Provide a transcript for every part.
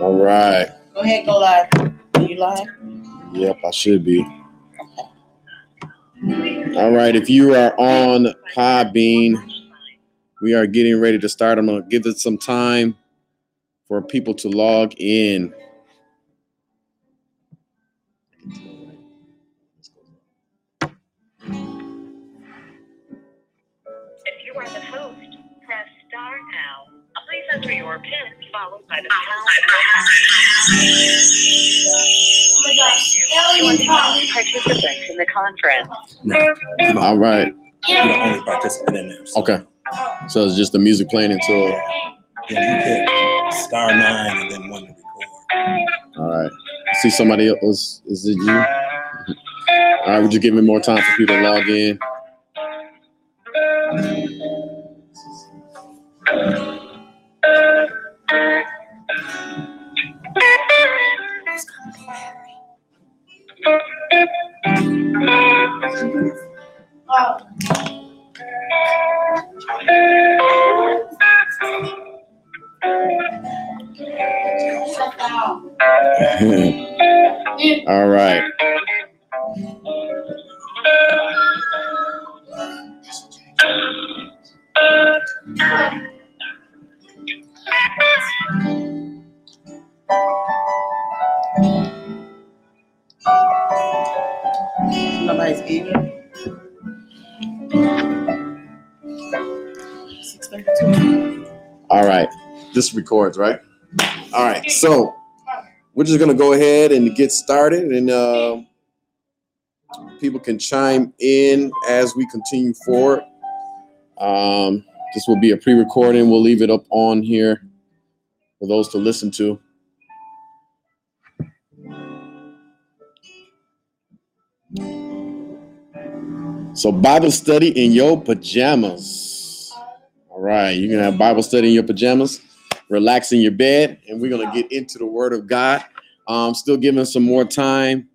All right. Go ahead, go live. Are you live? Yep, I should be. All right. If you are on Podbean, we are getting ready to start. I'm going to give it some time for people to log in. Followed by the. You are participant in the conference. No, I'm All right. the only participant in there. So, Okay. So it's just the music playing until. Yeah, you hit star nine and then one to record. All right. See somebody else. Is it you? All right. Would you give me more time for people to log in. All right. Nobody's eating. Six thirty-two. All right. This records, right? All right. So we're just gonna go ahead and get started, and uh, people can chime in as we continue forward. Um, this will be a pre-recording. We'll leave it up on here for those to listen to. So Bible study in your pajamas. All right, you can have Bible study in your pajamas, relax in your bed, and we're gonna get into the Word of God. Um, still giving some more time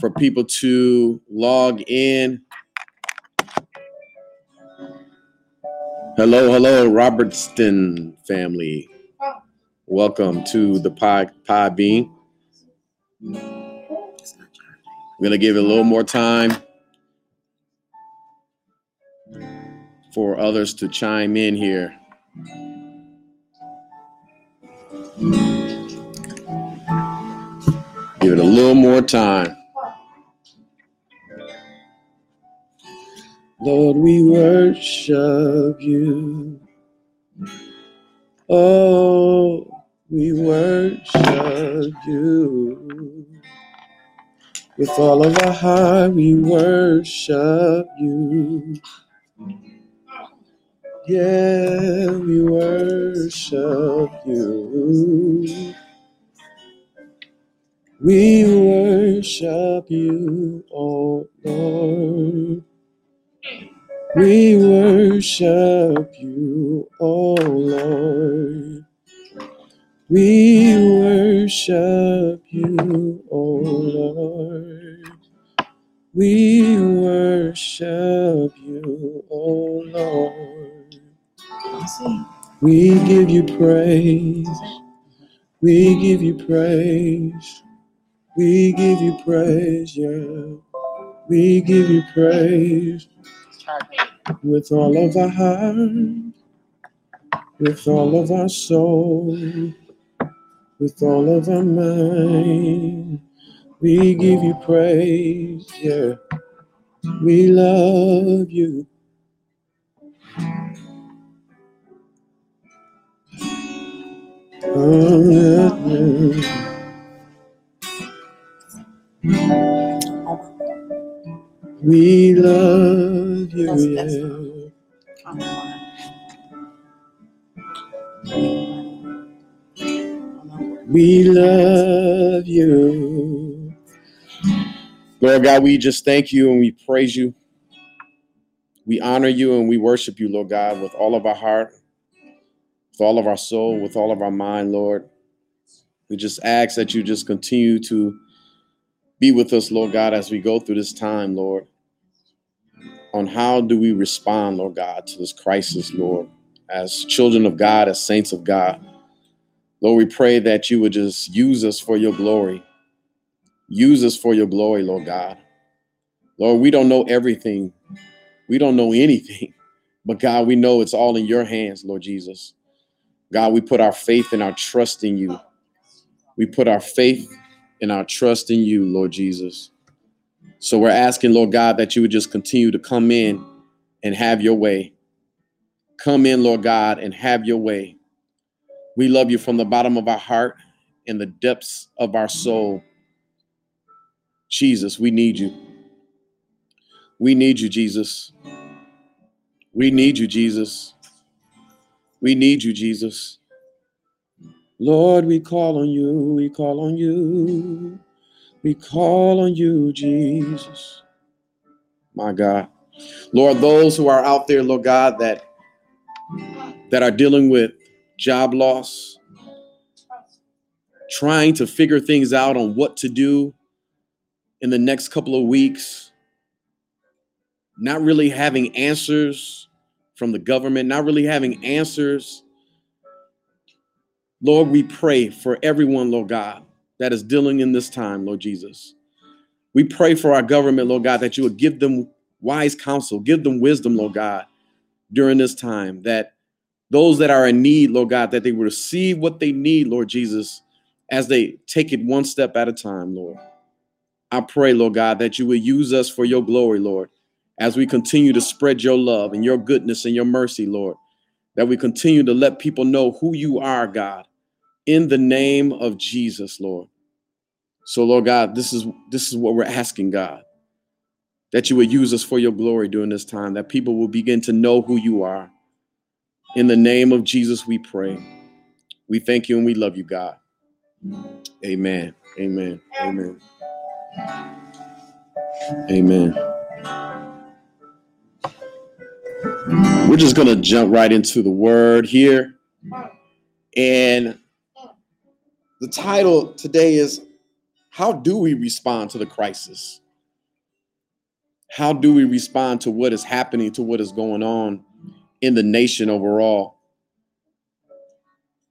for people to log in. Hello, hello, Robertson family. Welcome to the pod Podbean. We're gonna give it a little more time for others to chime in here. Give it a little more time. Lord, we worship you. Oh, we worship you. With all of our heart, we worship you. Yeah, we worship you. We worship you, oh Lord. We worship you, oh Lord. We worship you, oh Lord. We worship you, oh Lord. We give you praise. We give you praise. We give you praise, yeah. We give you praise with all of our heart, with all of our soul, with all of our mind. We give you praise, yeah. We love you. We love you, That's- that's- yeah. We love you. Lord God, we just thank you and we praise you. We honor you and we worship you, Lord God, with all of our heart, with all of our soul, with all of our mind, Lord. We just ask that you just continue to be with us, Lord God, as we go through this time, Lord. On how do we respond, Lord God, to this crisis, Lord, as children of God, as saints of God. Lord, we pray that you would just use us for your glory. Use us for your glory, Lord God. Lord, we don't know everything. We don't know anything. But God, we know it's all in your hands, Lord Jesus. God, we put our faith and our trust in you. We put our faith and our trust in you, Lord Jesus. So we're asking, Lord God, that you would just continue to come in and have your way. Come in, Lord God, and have your way. We love you from the bottom of our heart and the depths of our soul. Jesus, we need you. We need you, Jesus. We need you, Jesus. We need you, Jesus. Lord, we call on you. We call on you. We call on you, Jesus. My God. Lord, those who are out there, Lord God, that that are dealing with job loss, trying to figure things out on what to do in the next couple of weeks, not really having answers from the government, not really having answers. Lord, we pray for everyone, Lord God, that is dealing in this time, Lord Jesus. We pray for our government, Lord God, that you would give them wise counsel, give them wisdom, Lord God, during this time, that those that are in need, Lord God, that they receive what they need, Lord Jesus, as they take it one step at a time, Lord. I pray, Lord God, that you will use us for your glory, Lord, as we continue to spread your love and your goodness and your mercy, Lord, that we continue to let people know who you are, God, in the name of Jesus, Lord. So, Lord God, this is this is what we're asking, God, that you would use us for your glory during this time, that people will begin to know who you are. In the name of Jesus, we pray. We thank you and we love you, God. Amen. Amen. Amen. Amen. We're just going to jump right into the word here. And the title today is How Do We Respond to the Crisis? How do we respond to what is happening, to what is going on in the nation overall?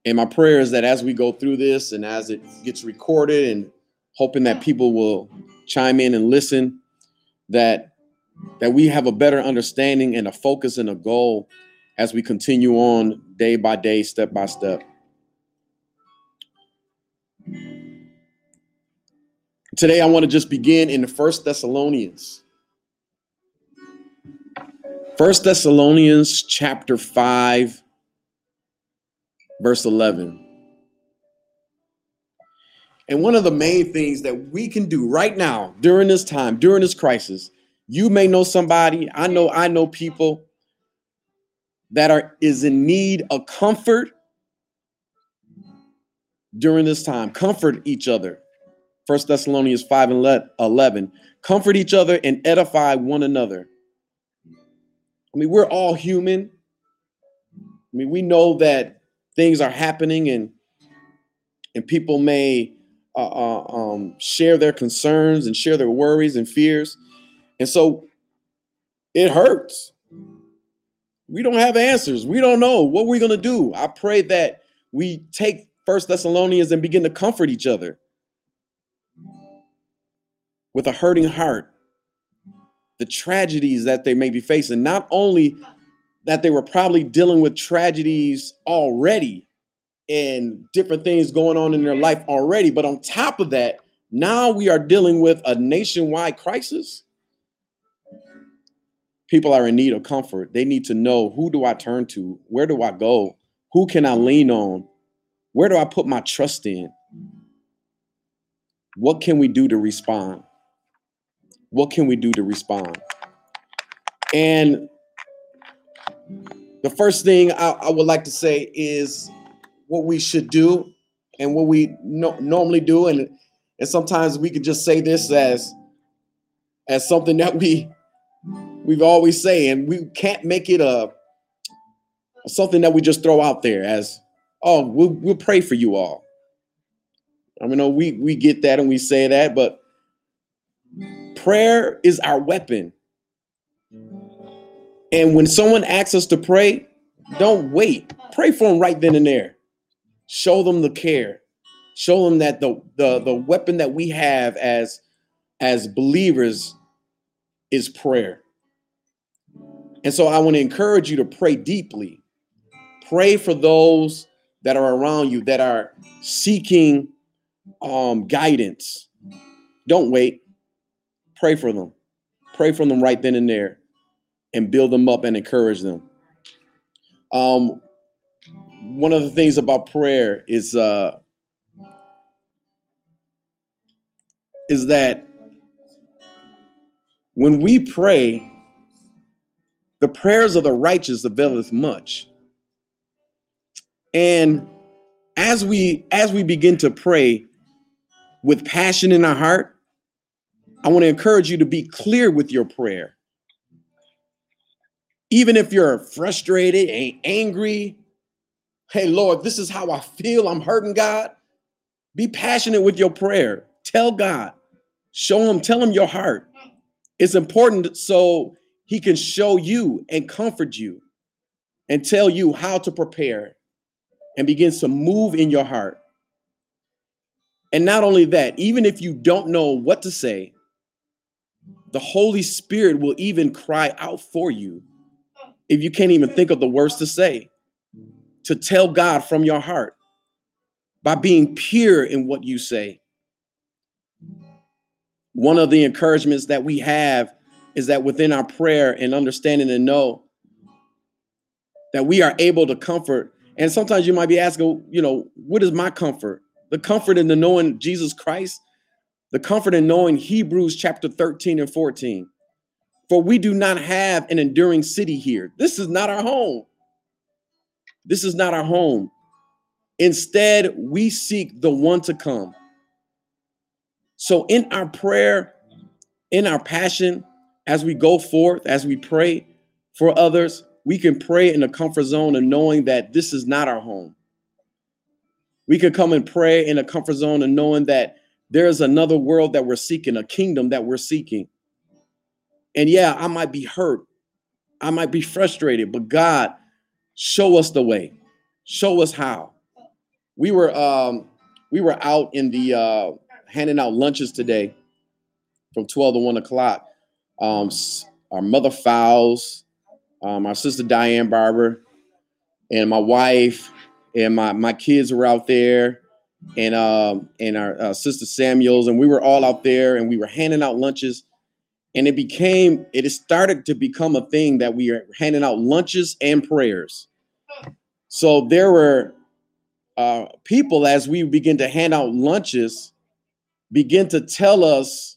And my prayer is that as we go through this and as it gets recorded and hoping that people will chime in and listen, that that we have a better understanding and a focus and a goal as we continue on day by day, step by step. Today, I want to just begin in the First Thessalonians. First Thessalonians chapter 5, verse 11. And one of the main things that we can do right now during this time, during this crisis, you may know somebody, I know I know people that are is in need of comfort during this time. Comfort each other. First Thessalonians 5 and 11. Comfort each other and edify one another. I mean, we're all human. I mean, we know that things are happening and and people may uh, uh, um, share their concerns and share their worries and fears. And so it hurts. We don't have answers. We don't know what we're going to do. I pray that we take First Thessalonians and begin to comfort each other with a hurting heart. The tragedies that they may be facing, not only that they were probably dealing with tragedies already and different things going on in their life already, but on top of that, now we are dealing with a nationwide crisis people are in need of comfort. They need to know who do I turn to? Where do I go? Who can I lean on? Where do I put my trust in? What can we do to respond? What can we do to respond? And the first thing I, I would like to say is what we should do and what we no, normally do. And, and sometimes we could just say this as, as something that we we've always say, and we can't make it a something that we just throw out there as, oh, we'll we'll pray for you all. I mean, we we get that and we say that, but prayer is our weapon. And when someone asks us to pray, don't wait. Pray for them right then and there. Show them the care. Show them that the the the weapon that we have as as believers is prayer. And so I want to encourage you to pray deeply. Pray for those that are around you that are seeking um, guidance. Don't wait. Pray for them. Pray for them right then and there and build them up and encourage them. Um, one of the things about prayer is uh, is that when we pray, the prayers of the righteous availeth much. And as we as we begin to pray with passion in our heart, I want to encourage you to be clear with your prayer. Even if you're frustrated and angry, hey Lord, this is how I feel. I'm hurting God. Be passionate with your prayer. Tell God. Show him, tell him your heart. It's important so he can show you and comfort you and tell you how to prepare and begins to move in your heart. And not only that, even if you don't know what to say, the Holy Spirit will even cry out for you if you can't even think of the words to say, to tell God from your heart by being pure in what you say. One of the encouragements that we have is that within our prayer and understanding and know that we are able to comfort. And sometimes you might be asking, you know, what is my comfort? The comfort in the knowing Jesus Christ, the comfort in knowing Hebrews chapter 13 and 14. For we do not have an enduring city here. This is not our home. This is not our home. Instead, we seek the one to come. So, in our prayer, in our passion, as we go forth, as we pray for others, we can pray in the comfort zone of knowing that this is not our home. We can come and pray in a comfort zone and knowing that there's another world that we're seeking, a kingdom that we're seeking. And yeah, I might be hurt. I might be frustrated, but God, show us the way. Show us how. We were um we were out in the uh handing out lunches today from 12 to 1 o'clock. Um our mother Fowles, um, our sister Diane Barber, and my wife and my my kids were out there, and um and our uh, sister Samuels, and we were all out there, and we were handing out lunches, and it became it started to become a thing that we are handing out lunches and prayers. So there were uh, people as we begin to hand out lunches begin to tell us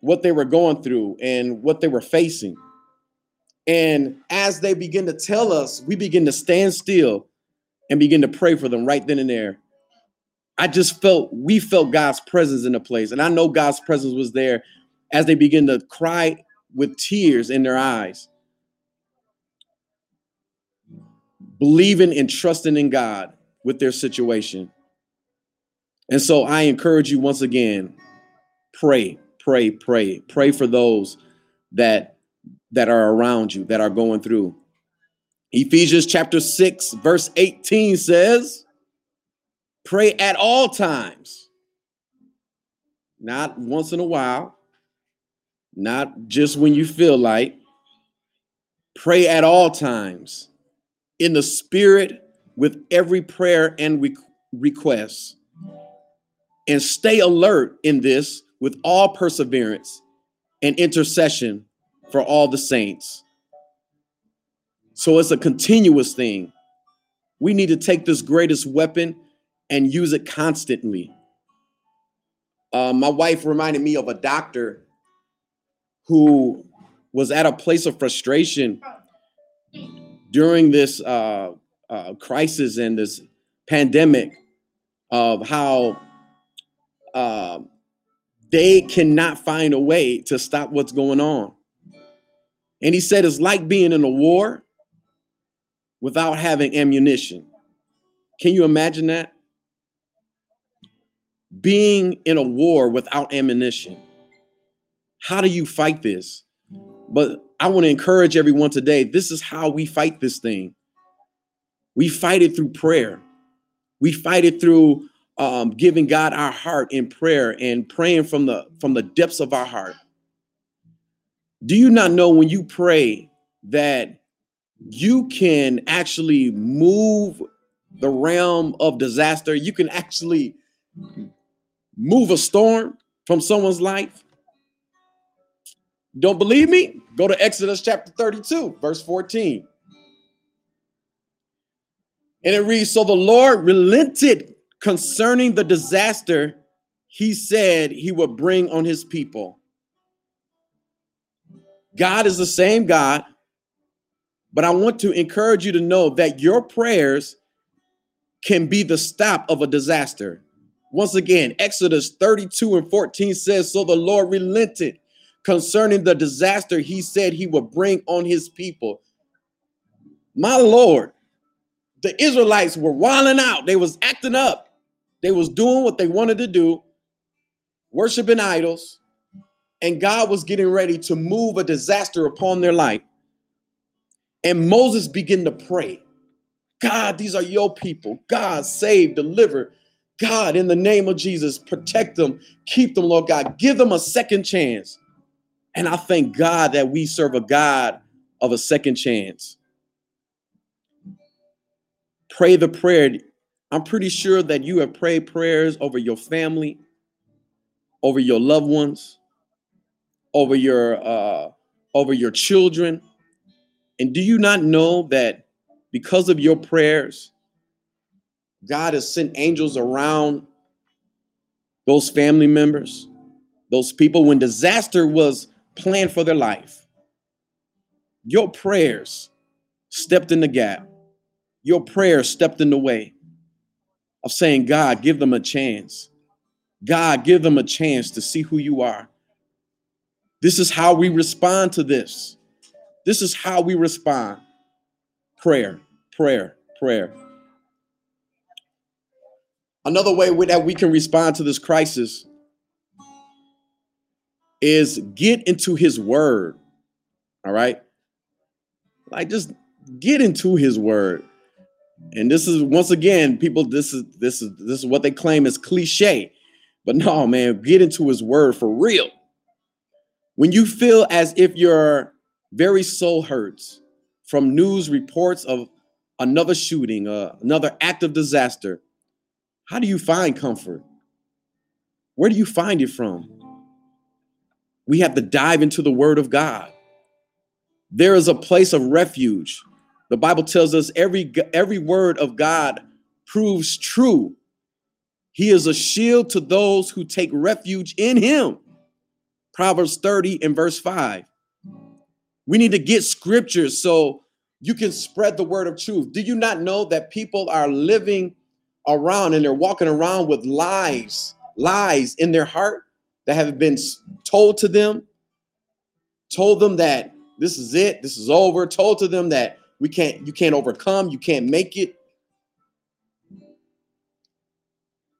what they were going through and what they were facing and as they begin to tell us, we begin to stand still and begin to pray for them right then and there. I just felt, we felt God's presence in the place. And I know God's presence was there as they begin to cry with tears in their eyes, believing and trusting in God with their situation. And so I encourage you once again pray, pray, pray, pray for those that that are around you that are going through. Ephesians chapter 6, verse 18 says, Pray at all times, not once in a while, not just when you feel like. Pray at all times in the spirit with every prayer and request. And stay alert in this with all perseverance and intercession for all the saints. So it's a continuous thing. We need to take this greatest weapon and use it constantly. Uh, my wife reminded me of a doctor who was at a place of frustration during this uh, uh, crisis and this pandemic of how uh, they cannot find a way to stop what's going on. And he said it's like being in a war without having ammunition. Can you imagine that? Being in a war without ammunition. How do you fight this? But I want to encourage everyone today this is how we fight this thing. We fight it through prayer. We fight it through um, giving God our heart in prayer and praying from the from the depths of our heart. Do you not know when you pray that you can actually move the realm of disaster? You can actually move a storm from someone's life. Don't believe me? Go to Exodus chapter 32, verse 14. And it reads So the Lord relented concerning the disaster he said he would bring on his people. God is the same God, but I want to encourage you to know that your prayers can be the stop of a disaster. Once again, Exodus 32 and 14 says, So the Lord relented concerning the disaster he said he would bring on his people. My Lord, the Israelites were wilding out. They was acting up. They was doing what they wanted to do, worshiping idols, and God was getting ready to move a disaster upon their life. And Moses began to pray. God, these are your people. God, save, deliver. God, in the name of Jesus, protect them, keep them, Lord God. Give them a second chance. And I thank God that we serve a God of a second chance. Pray the prayer. I'm pretty sure that you have prayed prayers over your family, over your loved ones, over your uh, over your children. And do you not know that because of your prayers, God has sent angels around those family members, those people when disaster was planned for their life? Your prayers stepped in the gap. Your prayers stepped in the way of saying, God, give them a chance. God, give them a chance to see who you are. This is how we respond to this. This is how we respond prayer, prayer, prayer. Another way that we can respond to this crisis is get into his word. All right. Like just get into his word. And this is once again, people, this is this is this is what they claim is cliche. But no, man, get into his word for real. When you feel as if your very soul hurts from news reports of another shooting, uh, another act of disaster, how do you find comfort? Where do you find it from? We have to dive into the word of God. There is a place of refuge. The Bible tells us every every word of God proves true. He is a shield to those who take refuge in him. Proverbs 30 and verse 5. We need to get scriptures so you can spread the word of truth. Do you not know that people are living around and they're walking around with lies, lies in their heart that have been told to them, told them that this is it, this is over, told to them that we can't, you can't overcome, you can't make it.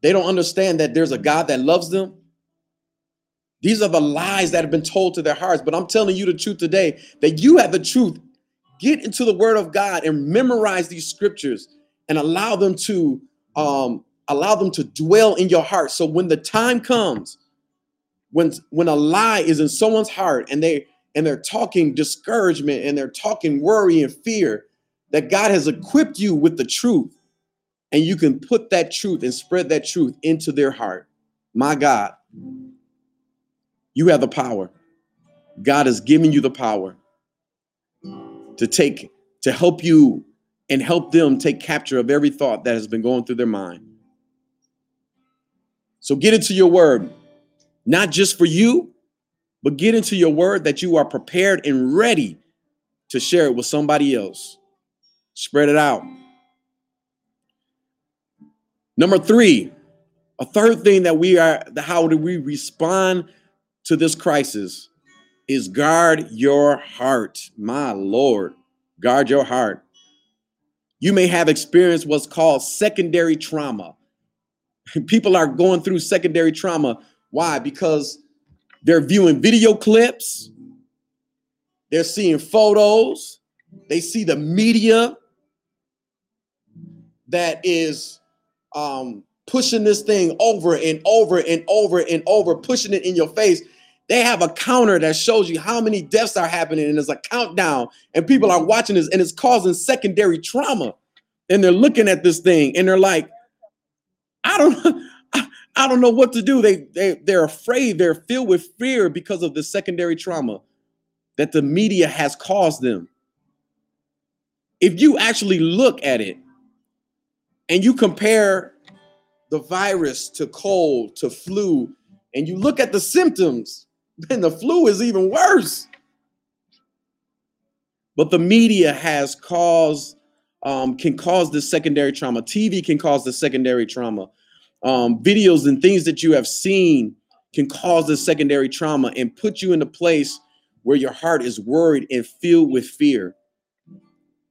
They don't understand that there's a God that loves them. These are the lies that have been told to their hearts. But I'm telling you the truth today that you have the truth. Get into the word of God and memorize these scriptures and allow them to um, allow them to dwell in your heart. So when the time comes, when when a lie is in someone's heart and they and they're talking discouragement and they're talking worry and fear, that God has equipped you with the truth, and you can put that truth and spread that truth into their heart. My God, you have the power. God has given you the power to take, to help you and help them take capture of every thought that has been going through their mind. So get into your word, not just for you, but get into your word that you are prepared and ready to share it with somebody else. Spread it out. Number three, a third thing that we are, how do we respond to this crisis is guard your heart. My Lord, guard your heart. You may have experienced what's called secondary trauma. People are going through secondary trauma. Why? Because they're viewing video clips, they're seeing photos, they see the media that is um, pushing this thing over and over and over and over, pushing it in your face. They have a counter that shows you how many deaths are happening, and there's a countdown, and people are watching this, and it's causing secondary trauma. And they're looking at this thing, and they're like, I don't, I, don't know what to do. They, they, they're afraid. They're filled with fear because of the secondary trauma that the media has caused them. If you actually look at it and you compare the virus to cold to flu, and you look at the symptoms, then the flu is even worse. But the media has caused, um, can cause this secondary trauma. TV can cause the secondary trauma. Um, videos and things that you have seen can cause this secondary trauma and put you in a place where your heart is worried and filled with fear.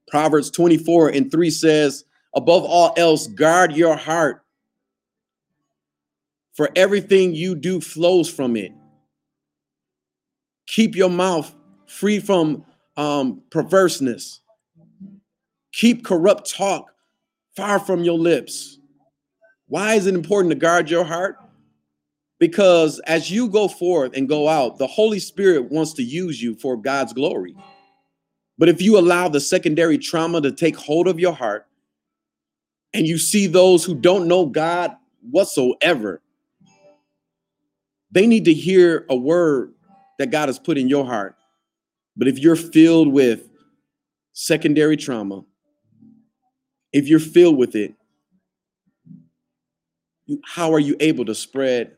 Proverbs 24 and 3 says, Above all else, guard your heart, for everything you do flows from it. Keep your mouth free from um, perverseness. Keep corrupt talk far from your lips. Why is it important to guard your heart? Because as you go forth and go out, the Holy Spirit wants to use you for God's glory. But if you allow the secondary trauma to take hold of your heart and you see those who don't know God whatsoever, they need to hear a word that God has put in your heart. But if you're filled with secondary trauma, if you're filled with it, how are you able to spread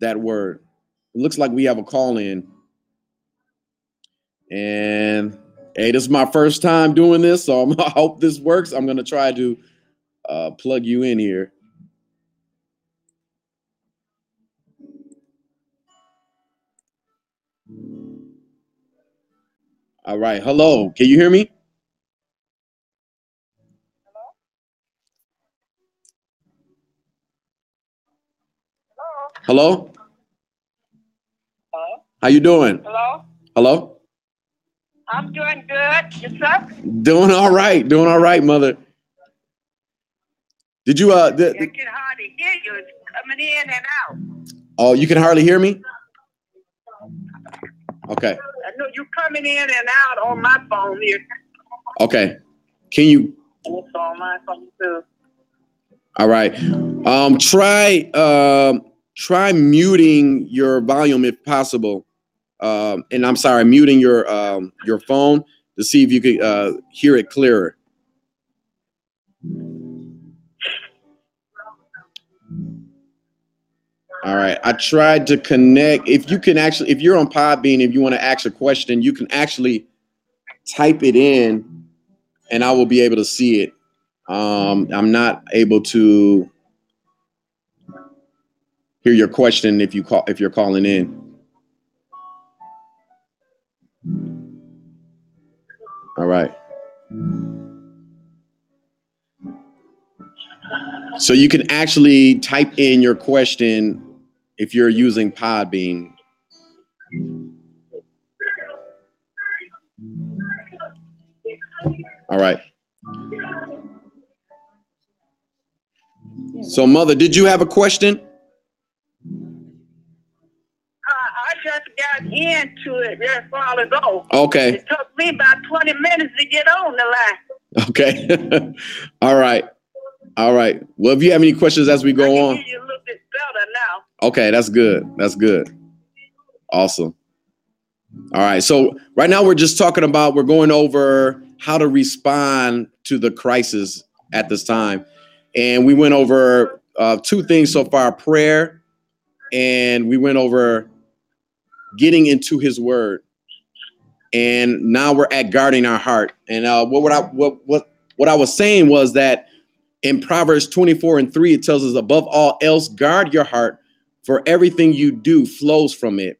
that word? It looks like we have a call in. And hey, this is my first time doing this, so I'm, I hope this works. I'm going to try to uh, plug you in here. All right. Hello. Can you hear me? Hello? Hello? How you doing? Hello? Hello? I'm doing good. Yourself? Doing all right. Doing all right, mother. Did you uh I did, can hardly hear you. It's coming in and out. oh you can hardly hear me? Okay. I know you coming in and out on my phone here. Okay. Can you It's on my phone too. all right. Um try um try muting your volume if possible. Um and I'm sorry, muting your um your phone to see if you could uh hear it clearer. All right. I tried to connect. If you can actually, if you're on Podbean, if you want to ask a question, you can actually type it in and I will be able to see it. Um, I'm not able to hear your question if you call if you're calling in. All right. So you can actually type in your question if you're using Podbean. All right. So, mother, did you have a question? Got into it just while ago. Okay. It took me about 20 minutes to get on the line. Okay. All right. All right. Well, if you have any questions as we go on, you a little bit better now. okay, that's good. That's good. Awesome. All right. So right now we're just talking about we're going over how to respond to the crisis at this time, and we went over uh, two things so far: prayer, and we went over getting into His Word. And now we're at guarding our heart. And uh, what what I what what what I was saying was that in Proverbs 24 and 3, it tells us above all else, guard your heart, for everything you do flows from it.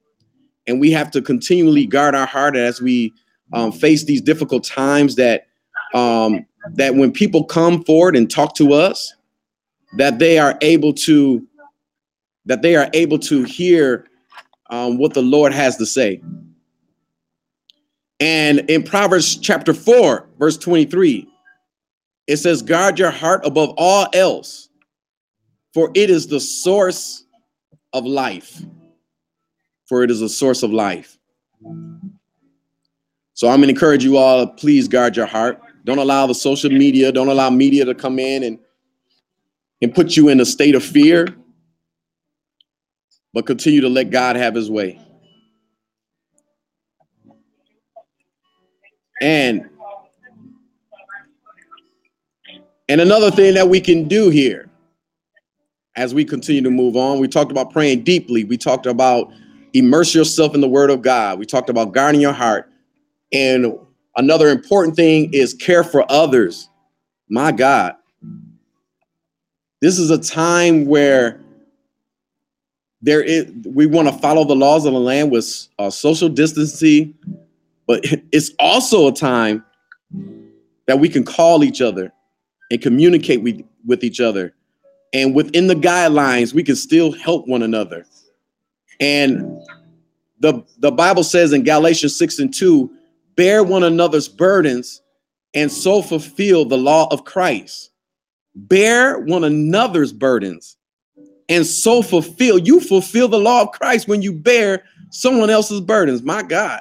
And we have to continually guard our heart as we um, face these difficult times that um, that when people come forward and talk to us, that they are able to that they are able to hear um, what the Lord has to say. And in Proverbs chapter 4, verse 23, it says, guard your heart above all else, for it is the source of life. For it is a source of life. So I'm to encourage you all, please guard your heart. Don't allow the social media, don't allow media to come in and, and put you in a state of fear, but continue to let God have his way. And and another thing that we can do here as we continue to move on, we talked about praying deeply. We talked about immerse yourself in the word of God. We talked about guarding your heart. And another important thing is care for others. My God. This is a time where there is we want to follow the laws of the land with uh, social distancing, but it's also a time that we can call each other and communicate with, with each other. And within the guidelines, we can still help one another. And the, the Bible says in Galatians 6 and 2 bear one another's burdens and so fulfill the law of Christ. Bear one another's burdens and so fulfill. You fulfill the law of Christ when you bear someone else's burdens. My God.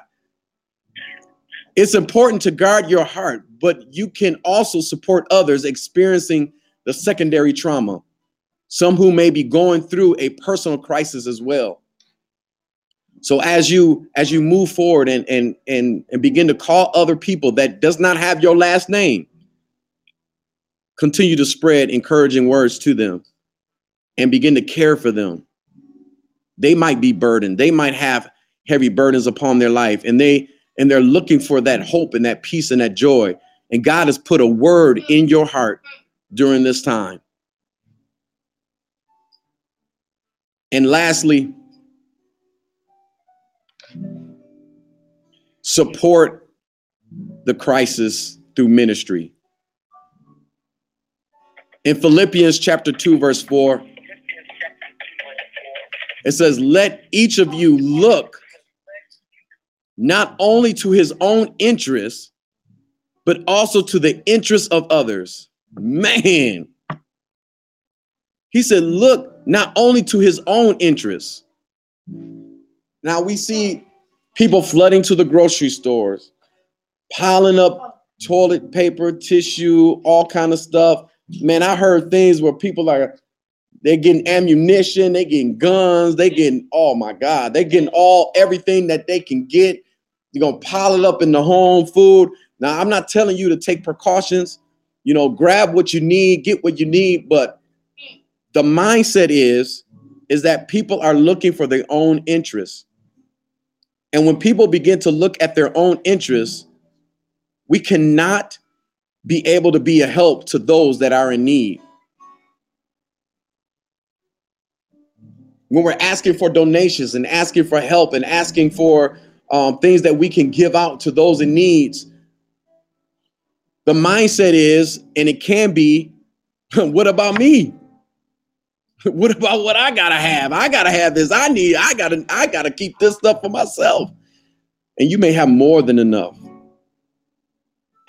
It's important to guard your heart, but you can also support others experiencing the secondary trauma, some who may be going through a personal crisis as well. So as you as you move forward and and and, and begin to call other people that does not have your last name, continue to spread encouraging words to them and begin to care for them. They might be burdened. They might have heavy burdens upon their life and they and they're looking for that hope and that peace and that joy. And God has put a word in your heart during this time. And lastly, support the crisis through ministry. In Philippians chapter 2, verse 4, it says, Let each of you look not only to his own interests, but also to the interests of others. Man, he said, Look not only to his own interests. Now we see people flooding to the grocery stores, piling up toilet paper, tissue, all kind of stuff. Man, I heard things where people are they're getting ammunition, they're getting guns, they're getting oh my god, they're getting all everything that they can get. You're gonna pile it up in the home food. Now, I'm not telling you to take precautions, you know, grab what you need, get what you need, but the mindset is is that people are looking for their own interests. And when people begin to look at their own interests, we cannot be able to be a help to those that are in need. When we're asking for donations and asking for help and asking for um, things that we can give out to those in needs, the mindset is, and it can be, what about me? What about what I gotta have? I gotta have this. I need. I gotta. I gotta keep this stuff for myself. And you may have more than enough.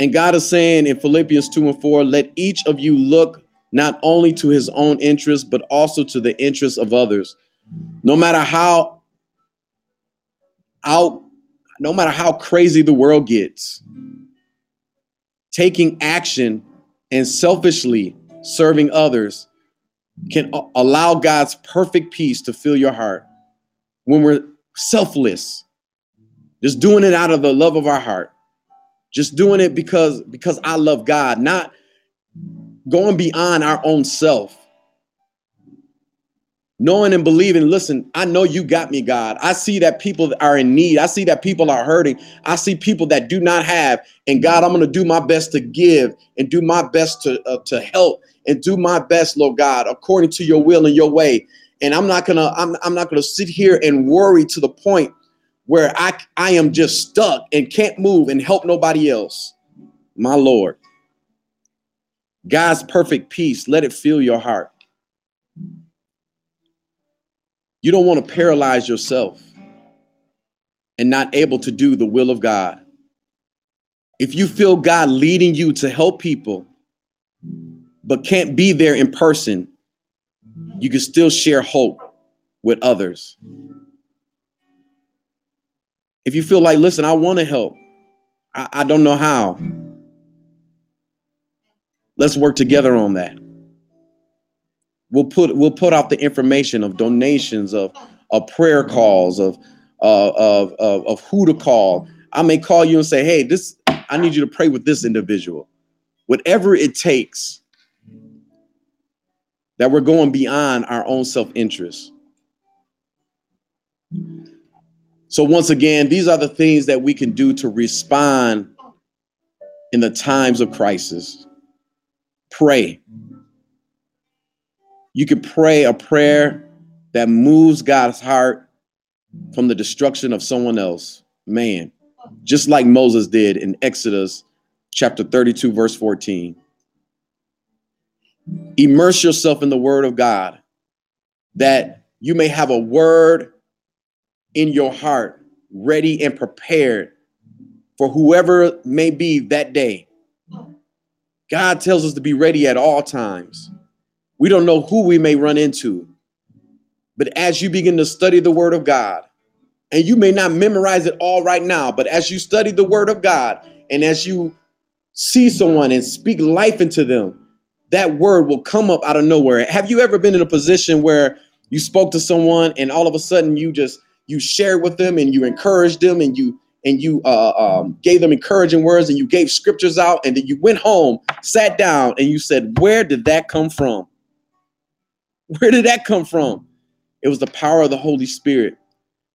And God is saying in Philippians 2 and 4, let each of you look not only to his own interest but also to the interests of others. No matter how out, no matter how crazy the world gets, taking action and selfishly serving others can allow God's perfect peace to fill your heart when we're selfless, just doing it out of the love of our heart, just doing it because because I love God, not going beyond our own self. Knowing and believing, listen, I know you got me, God. I see that people are in need. I see that people are hurting. I see people that do not have. And God, I'm going to do my best to give and do my best to, uh, to help and do my best, Lord God, according to your will and your way. And I'm not gonna, I'm, I'm not gonna sit here and worry to the point where I I am just stuck and can't move and help nobody else. My Lord. God's perfect peace, let it fill your heart. You don't want to paralyze yourself and not able to do the will of God. If you feel God leading you to help people, but can't be there in person, You can still share hope with others. If you feel like, listen, I want to help, I, I don't know how. Let's work together on that. We'll put we'll put out the information of donations, of of prayer calls, of uh, of, of of who to call. I may call you and say, "Hey, this I need you to pray with this individual." Whatever it takes, that we're going beyond our own self-interest. So once again, these are the things that we can do to respond in the times of crisis. Pray. You can pray a prayer that moves God's heart from the destruction of someone else. Man, just like Moses did in Exodus chapter 32, verse 14. Immerse yourself in the word of God that you may have a word in your heart ready and prepared for whoever may be that day. God tells us to be ready at all times. We don't know who we may run into. But as you begin to study the word of God, and you may not memorize it all right now, but as you study the word of God and as you see someone and speak life into them, that word will come up out of nowhere. Have you ever been in a position where you spoke to someone and all of a sudden you just you shared with them and you encouraged them and you and you uh, um, gave them encouraging words and you gave scriptures out and then you went home, sat down, and you said, "Where did that come from? Where did that come from?" It was the power of the Holy Spirit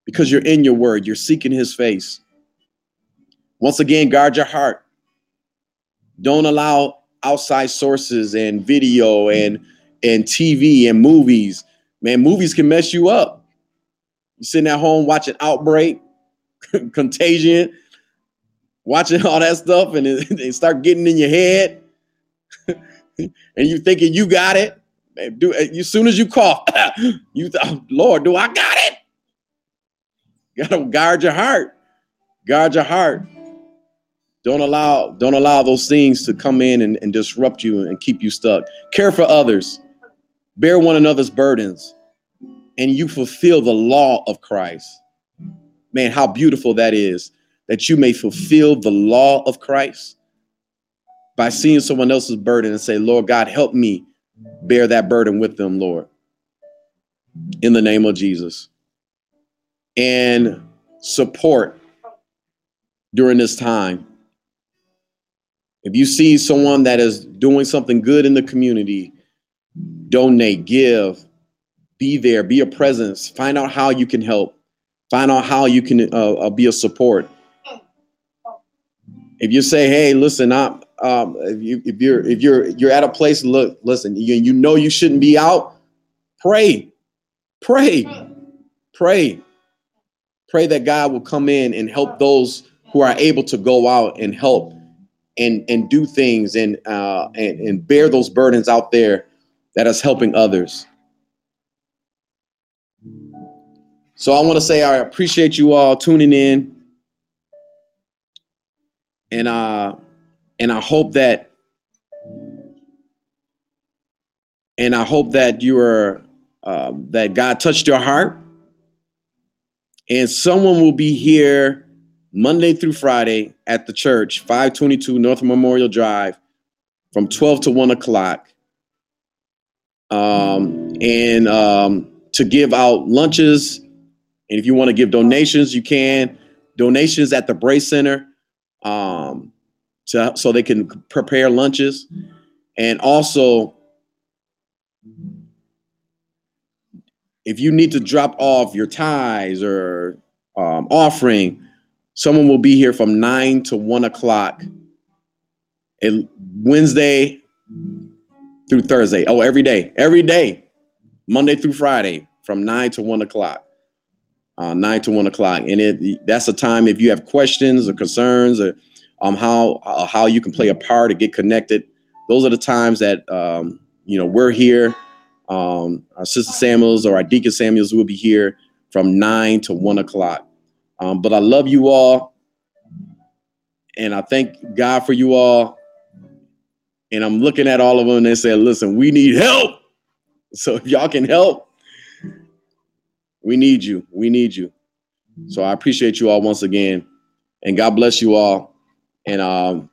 because you're in your word, you're seeking His face. Once again, guard your heart. Don't allow outside sources and video and and TV and movies. Man, movies can mess you up. You sitting at home watching Outbreak, Contagion, watching all that stuff, and it, it start getting in your head, and you thinking you got it. Do as soon as you cough, you th- oh, Lord, do I got it? You gotta guard your heart. Guard your heart. Don't allow, don't allow those things to come in and, and disrupt you and keep you stuck. Care for others, bear one another's burdens, and you fulfill the law of Christ. Man, how beautiful that is that you may fulfill the law of Christ by seeing someone else's burden and say, Lord God, help me bear that burden with them, Lord, in the name of Jesus. And support during this time. If you see someone that is doing something good in the community, donate, give, be there, be a presence, find out how you can help, find out how you can uh, uh, be a support. If you say, "Hey, listen, I'm," um, if you if you're if you're you're at a place, look, listen, you you know you shouldn't be out. Pray, pray, pray, pray that God will come in and help those who are able to go out and help and and do things and uh, and and bear those burdens out there that is helping others. So I want to say I appreciate you all tuning in, and uh, and I hope that and I hope that you are uh, that God touched your heart, and someone will be here Monday through Friday at the church, 522 North Memorial Drive, from 12 to 1 o'clock. Um, and um, to give out lunches. And if you want to give donations, you can. Donations at the Brace Center um, to, so they can prepare lunches. And also, if you need to drop off your tithes or um, offering, someone will be here from 9 to 1 o'clock and Wednesday through Thursday. Oh, every day, every day, Monday through Friday from 9 to 1 o'clock. Uh, 9 to 1 o'clock. And it, that's a time if you have questions or concerns or um, how, uh, how you can play a part or get connected. Those are the times that, um, you know, we're here. Um, our Sister Samuels or our Deacon Samuels will be here from 9 to 1 o'clock. Um, but I love you all. And I thank God for you all. And I'm looking at all of them and they say, listen, we need help. So if y'all can help, we need you. We need you. So I appreciate you all once again, and God bless you all. And um,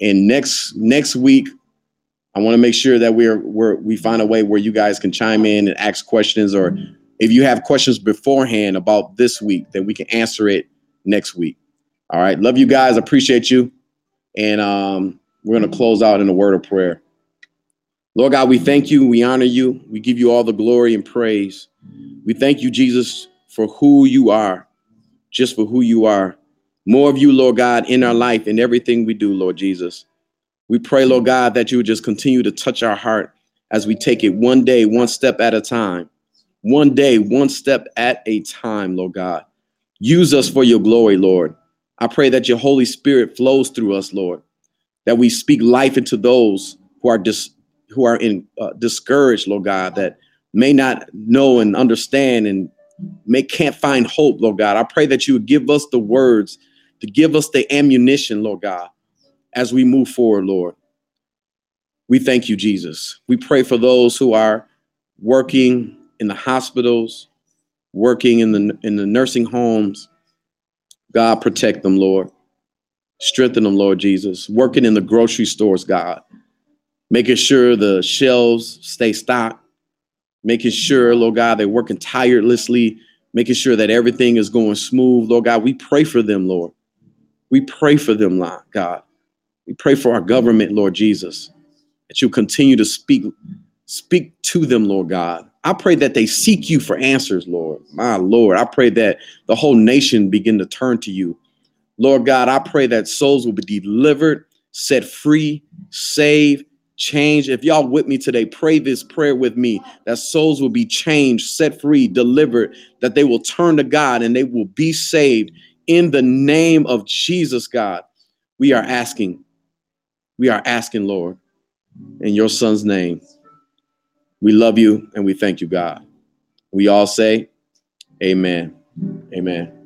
and next next week, I want to make sure that we're we're we find a way where you guys can chime in and ask questions, or if you have questions beforehand about this week, then we can answer it next week. All right, love you guys. Appreciate you, and um, we're gonna close out in a word of prayer. Lord God, we thank you, we honor you, we give you all the glory and praise. We thank you, Jesus, for who you are, just for who you are. More of you, Lord God, in our life and everything we do, Lord Jesus. We pray, Lord God, that you would just continue to touch our heart as we take it one day, one step at a time. One day, one step at a time, Lord God. Use us for your glory, Lord. I pray that your Holy Spirit flows through us, Lord, that we speak life into those who are dis- who are in uh, discouraged, Lord God, that may not know and understand and may can't find hope, Lord God. I pray that you would give us the words to give us the ammunition, Lord God, as we move forward, Lord. We thank you, Jesus. We pray for those who are working in the hospitals, working in the in the nursing homes. God protect them, Lord. Strengthen them, Lord Jesus. Working in the grocery stores, God. Making sure the shelves stay stocked. Making sure, Lord God, they're working tirelessly, making sure that everything is going smooth. Lord God, we pray for them, Lord. We pray for them, God. We pray for our government, Lord Jesus, that you continue to speak, speak to them, Lord God. I pray that they seek you for answers, Lord. My Lord, I pray that the whole nation begin to turn to you. Lord God, I pray that souls will be delivered, set free, saved, changed. If y'all with me today, pray this prayer with me that souls will be changed, set free, delivered, that they will turn to God and they will be saved in the name of Jesus, God. We are asking, we are asking, Lord, in your son's name. We love you and we thank you, God. We all say, Amen. Amen.